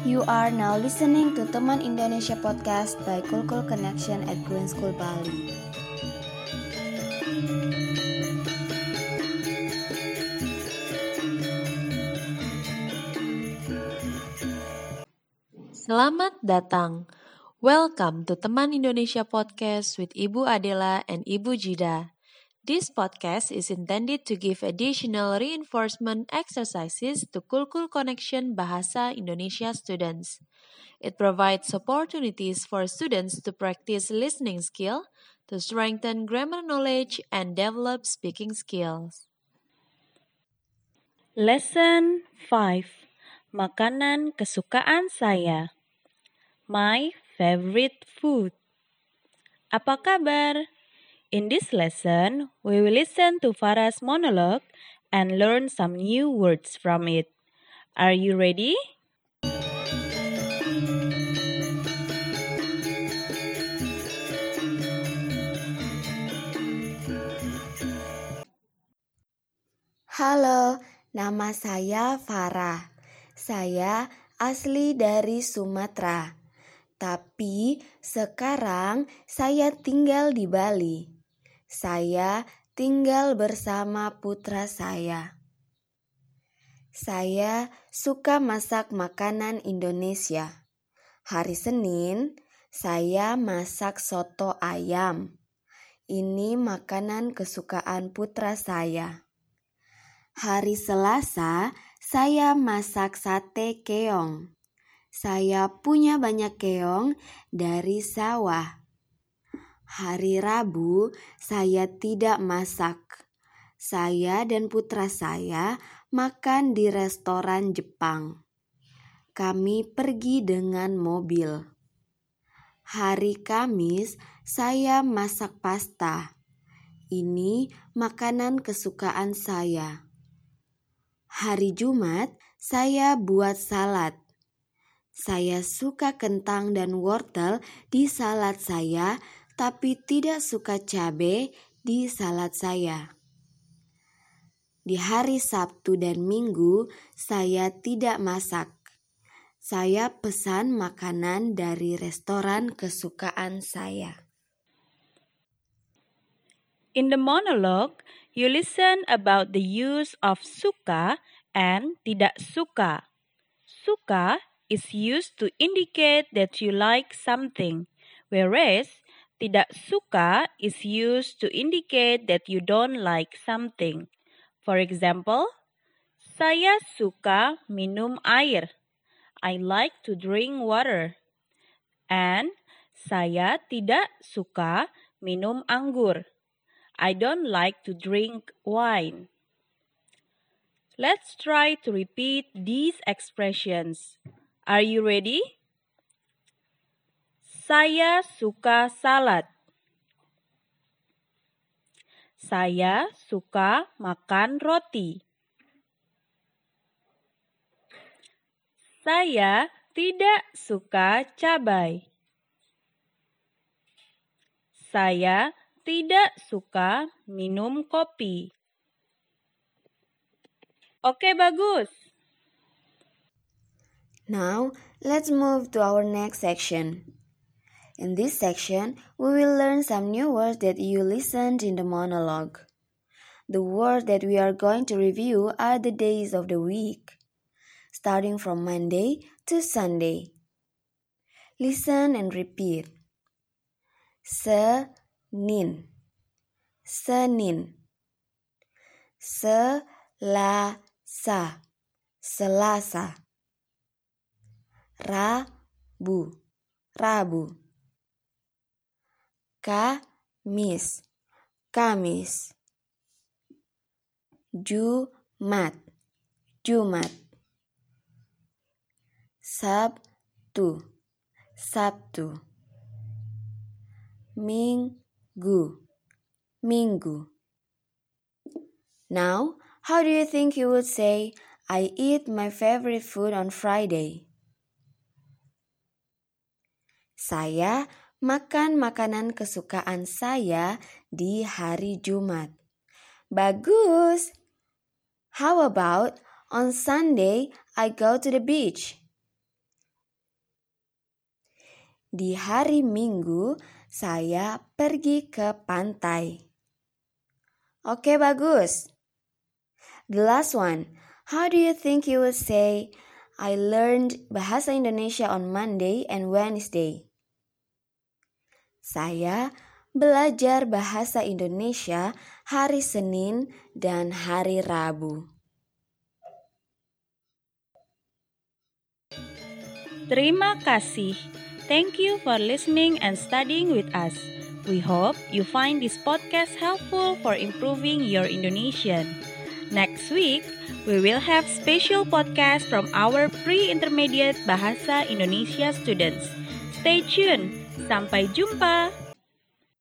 You are now listening to Teman Indonesia Podcast by Kulkul Connection at Green School Bali. Selamat datang. Welcome to Teman Indonesia Podcast with Ibu Adela and Ibu Jida. This podcast is intended to give additional reinforcement exercises to Kulkul Connection Bahasa Indonesia students. It provides opportunities for students to practice listening skill, to strengthen grammar knowledge, and develop speaking skills. Lesson 5 Makanan kesukaan saya My favorite food Apa kabar? In this lesson, we will listen to Farah's monologue and learn some new words from it. Are you ready? Halo, nama saya Farah. Saya asli dari Sumatera. Tapi sekarang saya tinggal di Bali. Saya tinggal bersama putra saya. Saya suka masak makanan Indonesia. Hari Senin, saya masak soto ayam. Ini makanan kesukaan putra saya. Hari Selasa, saya masak sate keong. Saya punya banyak keong dari sawah. Hari Rabu, saya tidak masak. Saya dan putra saya makan di restoran Jepang. Kami pergi dengan mobil. Hari Kamis, saya masak pasta. Ini makanan kesukaan saya. Hari Jumat, saya buat salad. Saya suka kentang dan wortel di salad saya tapi tidak suka cabai di salad saya. Di hari Sabtu dan Minggu, saya tidak masak. Saya pesan makanan dari restoran kesukaan saya. In the monologue, you listen about the use of suka and tidak suka. Suka is used to indicate that you like something, whereas tidak suka is used to indicate that you don't like something. For example, saya suka minum air. I like to drink water. And saya tidak suka minum anggur. I don't like to drink wine. Let's try to repeat these expressions. Are you ready? Saya suka salad. Saya suka makan roti. Saya tidak suka cabai. Saya tidak suka minum kopi. Oke, bagus. Now, let's move to our next section. In this section, we will learn some new words that you listened in the monologue. The words that we are going to review are the days of the week, starting from Monday to Sunday. Listen and repeat. Senin, Senin, Selasa, Selasa, Rabu, Rabu. Kamis, Kamis. Jumat, Jumat. Sabtu, Sabtu. Minggu, Minggu. Now, how do you think you would say, I eat my favorite food on Friday? Saya makan makanan kesukaan saya di hari Jumat. Bagus. How about on Sunday I go to the beach? Di hari Minggu, saya pergi ke pantai. Oke, bagus. The last one. How do you think you would say, I learned bahasa Indonesia on Monday and Wednesday? Saya belajar bahasa Indonesia hari Senin dan hari Rabu. Terima kasih. Thank you for listening and studying with us. We hope you find this podcast helpful for improving your Indonesian. Next week, we will have special podcast from our pre-intermediate Bahasa Indonesia students. Stay tuned. Sampai jumpa.